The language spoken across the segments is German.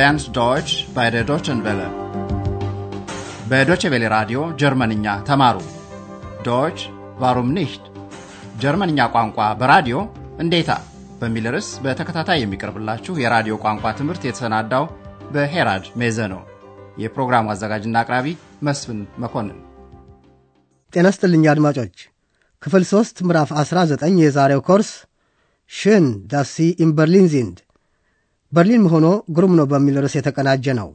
lernt Deutsch bei der Deutschen Welle. በዶቼ ቬለ ራዲዮ ጀርመንኛ ተማሩ። ዶች ዋሩም ኒሽት ጀርመንኛ ቋንቋ በራዲዮ እንዴታ በሚል ርዕስ በተከታታይ የሚቀርብላችሁ የራዲዮ ቋንቋ ትምህርት የተሰናዳው በሄራድ ሜዘ ነው። የፕሮግራሙ አዘጋጅና አቅራቢ መስፍን መኮንን። ጤና ስጥልኝ አድማጮች። ክፍል ሦስት ምዕራፍ 19 የዛሬው ኮርስ ሽን ዳሲ ኢን በርሊን ዚንድ በርሊን መሆኖ ግሩም ነው በሚል ርዕስ የተቀናጀ ነው።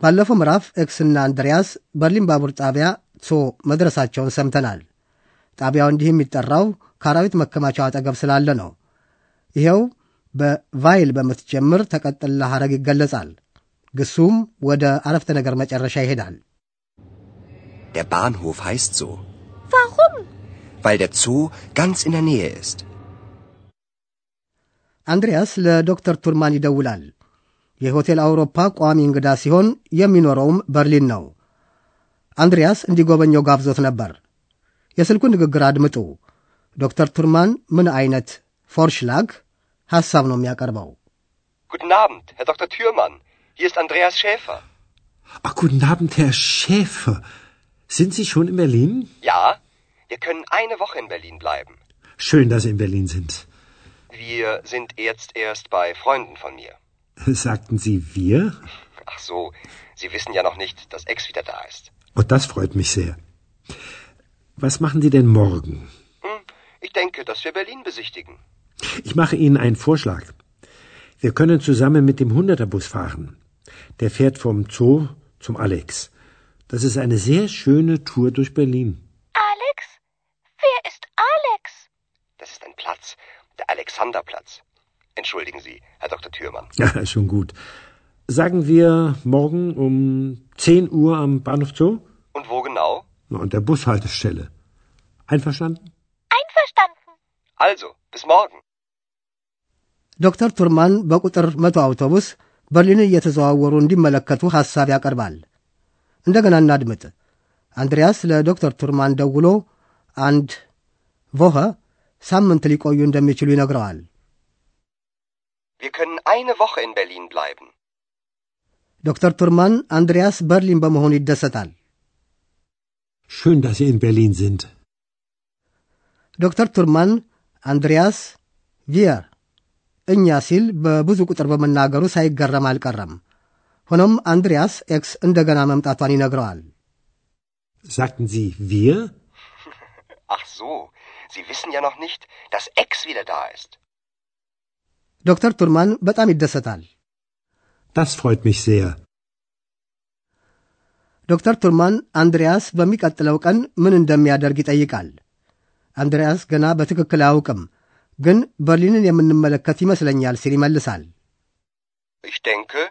ባለፈው ምዕራፍ ኤክስና አንድሪያስ በርሊን ባቡር ጣቢያ ሶ መድረሳቸውን ሰምተናል። ጣቢያው እንዲህ የሚጠራው ከአራዊት መከማቻው አጠገብ ስላለ ነው። ይኸው በቫይል በምትጀምር ተቀጥላ ሐረግ ይገለጻል። ግሱም ወደ አረፍተ ነገር መጨረሻ ይሄዳል። Der Bahnhof heißt so, Warum? weil der Zoo ganz in der Nähe ist. አንድሪያስ ለዶክተር ቱርማን ይደውላል። የሆቴል አውሮፓ ቋሚ እንግዳ ሲሆን የሚኖረውም በርሊን ነው። አንድሪያስ እንዲጎበኘው ጋብዞት ነበር። የስልኩን ንግግር አድምጡ። ዶክተር ቱርማን ምን አይነት ፎርሽላግ ሐሳብ ነው የሚያቀርበው? Guten Abend, Herr Dr. Thürmann. Hier ist Andreas Schäfer. Ach, guten Abend, Herr Schäfer. Sind Sie schon in Berlin? Ja, wir können eine Woche in Berlin bleiben. Schön, dass Sie in Berlin sind. Wir sind jetzt erst bei Freunden von mir. Sagten Sie wir? Ach so, Sie wissen ja noch nicht, dass Ex wieder da ist. Und das freut mich sehr. Was machen Sie denn morgen? Hm, ich denke, dass wir Berlin besichtigen. Ich mache Ihnen einen Vorschlag. Wir können zusammen mit dem Hunderterbus fahren. Der fährt vom Zoo zum Alex. Das ist eine sehr schöne Tour durch Berlin. Alex? Wer ist Alex? Das ist ein Platz, der Alexanderplatz. Entschuldigen Sie, Herr Dr. Thürmann. Ja, schon gut. Sagen wir morgen um 10 Uhr am Bahnhof Zoo? Und wo genau? Na, an der Bushaltestelle. Einverstanden? Einverstanden. Also, bis morgen. ዶክተር ቱርማን በቁጥር መቶ አውቶቡስ በርሊንን እየተዘዋወሩ እንዲመለከቱ ሐሳብ ያቀርባል። እንደገና እናድምጥ። አንድሪያስ ለዶክተር ቱርማን ደውሎ አንድ ቮኸ ሳምንት ሊቆዩ እንደሚችሉ ይነግረዋል። Wir können eine Woche in Berlin bleiben. ዶክተር ቱርማን አንድሪያስ በርሊን በመሆኑ ይደሰታል። Schön, dass Sie in Berlin sind. ዶክተር ቱርማን አንድሪያስ ቪየር እኛ ሲል በብዙ ቁጥር በመናገሩ ሳይገረም አልቀረም። ሆኖም አንድሪያስ ኤክስ እንደገና መምጣቷን ይነግረዋል። Sagten Sie wir? Ach so, Sie wissen ja noch nicht, dass Ex wieder da ist. ዶክተር ቱርማን በጣም ይደሰታል። Das freut mich sehr. ዶክተር ቱርማን አንድሪያስ በሚቀጥለው ቀን ምን እንደሚያደርግ ይጠይቃል። አንድሪያስ ገና በትክክል አያውቅም፣ ግን በርሊንን የምንመለከት ይመስለኛል ሲል ይመልሳል። Ich denke,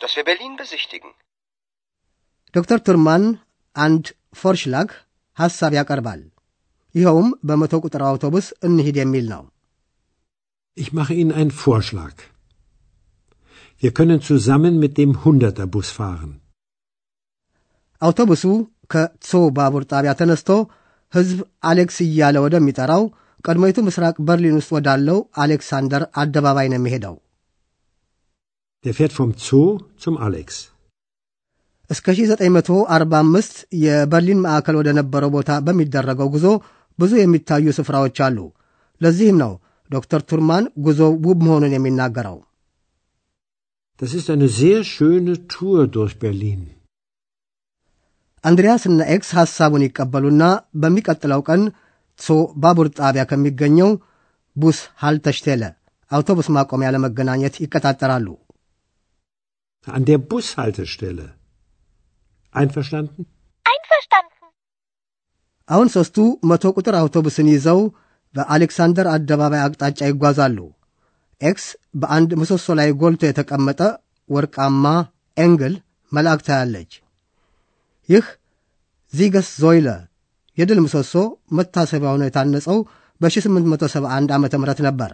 dass wir Berlin besichtigen. ዶክተር ቱርማን አንድ ፎርሽላግ ሐሳብ ያቀርባል። ይኸውም በመቶ ቁጥር አውቶቡስ እንሂድ የሚል ነው። Ich mache Ihnen einen Vorschlag. Wir können zusammen mit dem Hunderterbus fahren. አውቶቡሱ ከሶ ባቡር ጣቢያ ተነስቶ ሕዝብ አሌክስ እያለ ወደሚጠራው ቀድሞይቱ ምስራቅ በርሊን ውስጥ ወዳለው አሌክሳንደር አደባባይ ነው የሚሄደው። Der fährt vom Zoo zum Alex. እስከ 1945 የበርሊን ማዕከል ወደ ነበረው ቦታ በሚደረገው ጉዞ ብዙ የሚታዩ ስፍራዎች አሉ። ለዚህም ነው ዶክተር ቱርማን ጉዞው ውብ መሆኑን የሚናገረው። Das ist eine sehr schöne Tour durch Berlin. አንድሪያስና ኤክስ ሐሳቡን ይቀበሉና በሚቀጥለው ቀን ሶ ባቡር ጣቢያ ከሚገኘው ቡስ ሃልተሽቴለ አውቶቡስ ማቆሚያ ለመገናኘት ይቀጣጠራሉ። An der Bushaltestelle. Einverstanden? Einverstanden. አሁን ሦስቱ መቶ ቁጥር አውቶቡስን ይዘው በአሌክሳንደር አደባባይ አቅጣጫ ይጓዛሉ። ኤክስ በአንድ ምሰሶ ላይ ጎልቶ የተቀመጠ ወርቃማ ኤንግል መልአክ ታያለች። ይህ ዚገስ ዞይለ የድል ምሰሶ መታሰቢያ ሆኖ የታነጸው በ1871 ዓ ም ነበር።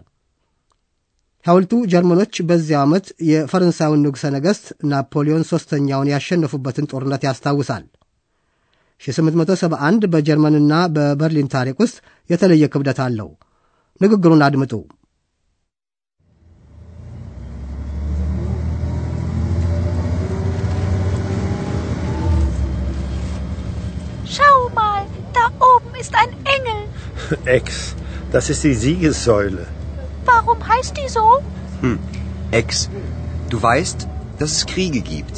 ሐውልቱ ጀርመኖች በዚያው ዓመት የፈረንሳዩን ንጉሠ ነገሥት ናፖሊዮን ሦስተኛውን ያሸነፉበትን ጦርነት ያስታውሳል። 1871 በጀርመንና በበርሊን ታሪክ ውስጥ የተለየ ክብደት አለው። ንግግሩን አድምጡ። Schau mal, da oben ist ein Engel. Ex, das ist die Siegessäule. Warum heißt die so? Hm, Ex, du weißt, dass es Kriege gibt.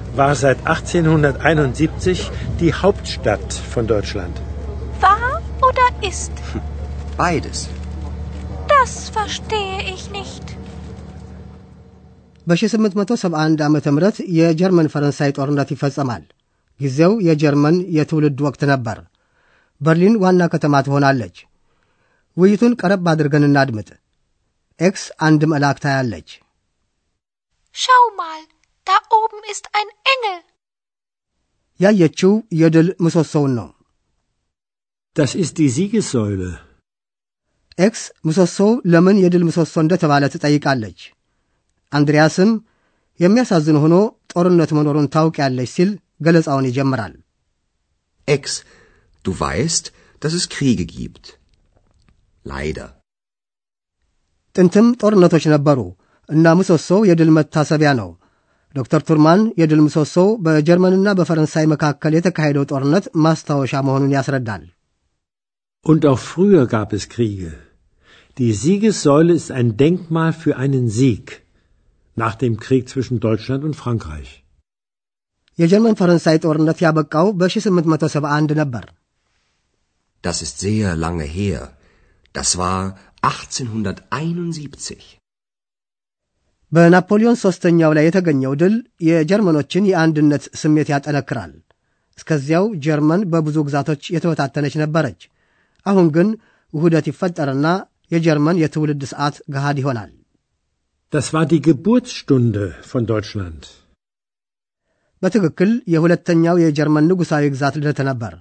war seit 1871 die Hauptstadt von Deutschland. War oder ist? Beides. Das verstehe ich nicht. በ1871 ዓ ም የጀርመን ፈረንሳይ ጦርነት ይፈጸማል። ጊዜው የጀርመን የትውልድ ወቅት ነበር። በርሊን ዋና ከተማ ትሆናለች። ውይይቱን ቀረብ አድርገን እናድምጥ። ኤክስ አንድ መልአክ ታያለች። Schau mal, da oben ist ein Engel. ያየችው የድል ምሰሶውን ነው። Das ist die Siegessäule. ኤክስ ምሰሶው ለምን የድል ምሰሶ እንደተባለ ትጠይቃለች። አንድሪያስም የሚያሳዝን ሆኖ ጦርነት መኖሩን ታውቂያለች ሲል ገለጻውን ይጀምራል። Ex, du weißt, dass es Kriege gibt. Leider. ጥንትም ጦርነቶች ነበሩ እና ምሰሶው የድል መታሰቢያ ነው። ዶክተር ቱርማን የድል ምሰሶው በጀርመንና በፈረንሳይ መካከል የተካሄደው ጦርነት ማስታወሻ መሆኑን ያስረዳል። Und auch früher gab es Kriege. Die Siegessäule ist ein Denkmal für einen Sieg nach dem Krieg zwischen Deutschland und Frankreich. የጀርመን ፈረንሳይ ጦርነት ያበቃው በ1871 ነበር። Das ist sehr lange her. Das war 1871. በናፖሊዮን ሦስተኛው ላይ የተገኘው ድል የጀርመኖችን የአንድነት ስሜት ያጠነክራል። እስከዚያው ጀርመን በብዙ ግዛቶች የተበታተነች ነበረች። አሁን ግን ውህደት ይፈጠርና የጀርመን የትውልድ ሰዓት ገሃድ ይሆናል። Das war die Geburtsstunde von Deutschland. በትክክል የሁለተኛው የጀርመን ንጉሣዊ ግዛት ልደት ነበር።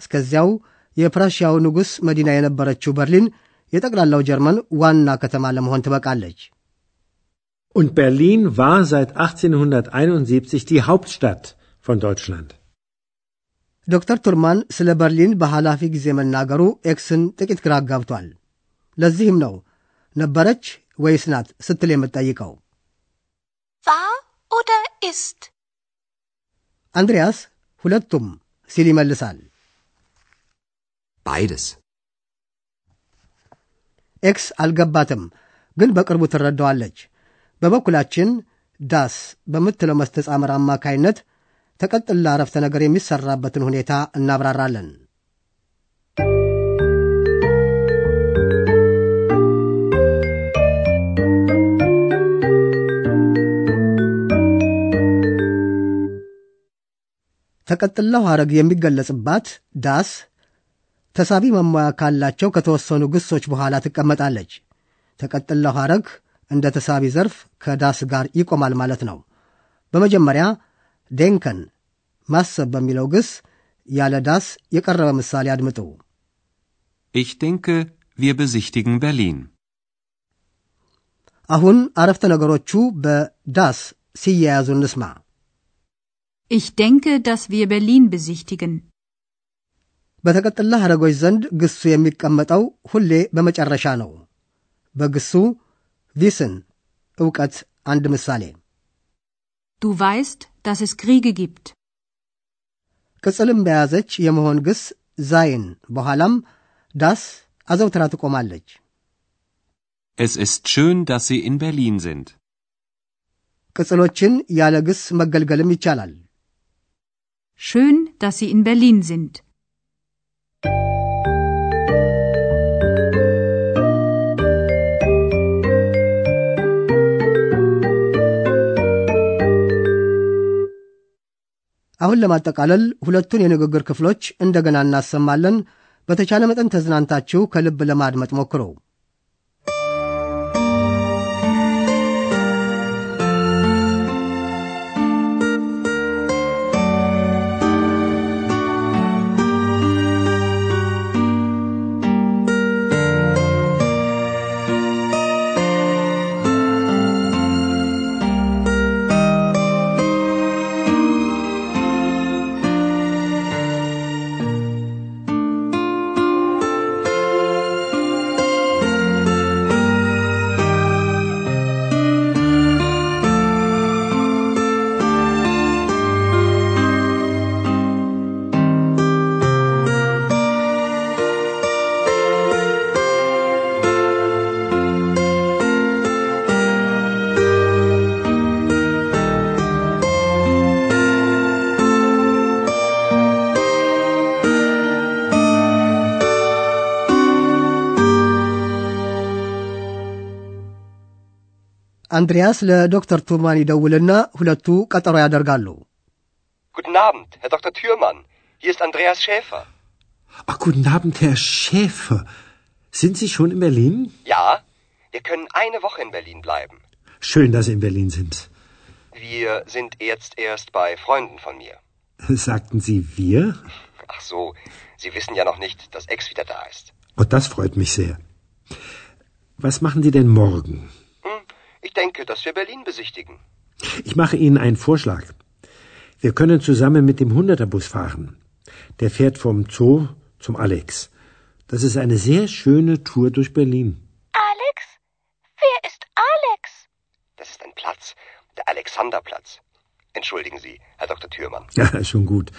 እስከዚያው የፕራሽያው ንጉሥ መዲና የነበረችው በርሊን የጠቅላላው ጀርመን ዋና ከተማ ለመሆን ትበቃለች። Und Berlin war seit 1871 die Hauptstadt von Deutschland. ዶክተር ቱርማን ስለ በርሊን በኃላፊ ጊዜ መናገሩ ኤክስን ጥቂት ግራ አጋብቷል። ለዚህም ነው ነበረች ወይስ ናት ስትል የምትጠይቀው። War oder ist? አንድሪያስ ሁለቱም ሲል ይመልሳል። Beides. ኤክስ አልገባትም፣ ግን በቅርቡ ትረዳዋለች። በበኩላችን ዳስ በምትለው መስተጻምር አማካይነት ተቀጥላ አረፍተ ነገር የሚሰራበትን ሁኔታ እናብራራለን። ተቀጥላው ሐረግ የሚገለጽባት ዳስ ተሳቢ መሟያ ካላቸው ከተወሰኑ ግሶች በኋላ ትቀመጣለች። ተቀጥላው ሐረግ እንደ ተሳቢ ዘርፍ ከዳስ ጋር ይቆማል ማለት ነው። በመጀመሪያ ዴንከን ማሰብ በሚለው ግስ ያለ ዳስ የቀረበ ምሳሌ አድምጡ። Ich denke, wir besichtigen Berlin. አሁን አረፍተ ነገሮቹ በዳስ ሲያያዙ እንስማ። Ich denke, dass wir Berlin besichtigen. በተቀጥላ ሐረጎች ዘንድ ግሱ የሚቀመጠው ሁሌ በመጨረሻ ነው። በግሱ ቪስን ዕውቀት አንድ ምሳሌ Du weißt, dass es Kriege gibt. ቅጽልም በያዘች የመሆን ግስ ዛይን በኋላም ዳስ አዘውትራ ትቆማለች። Es ist schön, dass Sie in Berlin sind. ቅጽሎችን ያለ ግስ መገልገልም ይቻላል። Schön, dass Sie in Berlin sind. አሁን ለማጠቃለል ሁለቱን የንግግር ክፍሎች እንደገና እናሰማለን። በተቻለ መጠን ተዝናንታችሁ ከልብ ለማድመጥ ሞክሩ። አንድሪያስ ለዶክተር ቱርማን ይደውልና ሁለቱ ቀጠሮ ያደርጋሉ። Guten Abend, Herr Dr. Thürmann. Hier ist Andreas Schäfer. Ach, guten Abend, Herr Schäfer. Sind Sie schon in Berlin? Ja, wir können eine Woche in Berlin bleiben. Schön, dass Sie in Berlin sind. Wir sind jetzt erst bei Freunden von mir. Sagten Sie wir? Ach so, Sie wissen ja noch nicht, dass Ex wieder da ist. Oh, das freut mich sehr. Was machen Sie denn morgen? Ich denke, dass wir Berlin besichtigen. Ich mache Ihnen einen Vorschlag. Wir können zusammen mit dem Hunderterbus fahren. Der fährt vom Zoo zum Alex. Das ist eine sehr schöne Tour durch Berlin. Alex? Wer ist Alex? Das ist ein Platz, der Alexanderplatz. Entschuldigen Sie, Herr Dr. Thürmann. Ja, schon gut.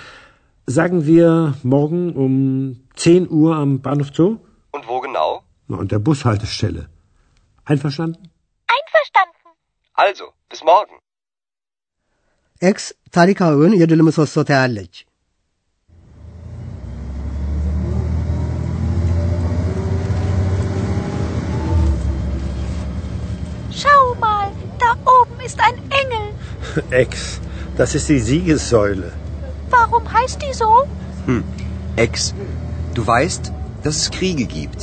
Sagen wir morgen um 10 Uhr am Bahnhof Zoo? Und wo genau? Na, an der Bushaltestelle. Einverstanden. Also, bis morgen. ኤክስ ታሪካዊውን የድል ምሰሶ ታያለች። Schau mal, da oben ist ein Engel. Ex, das ist die Siegessäule. Warum heißt die so? Hm. Ex, du weißt, dass es Kriege gibt.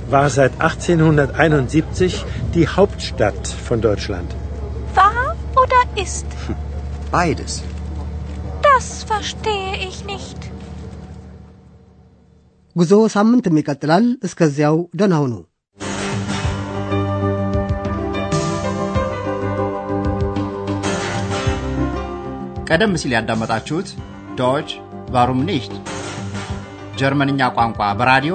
war seit 1871 die Hauptstadt von Deutschland. War oder ist? Beides. Das verstehe ich nicht. ጉዞ ሳምንትም ይቀጥላል። እስከዚያው ደህና ሁኑ። ቀደም ሲል ያዳመጣችሁት ዶች ቫሩም ኒሽት ጀርመንኛ ቋንቋ በራዲዮ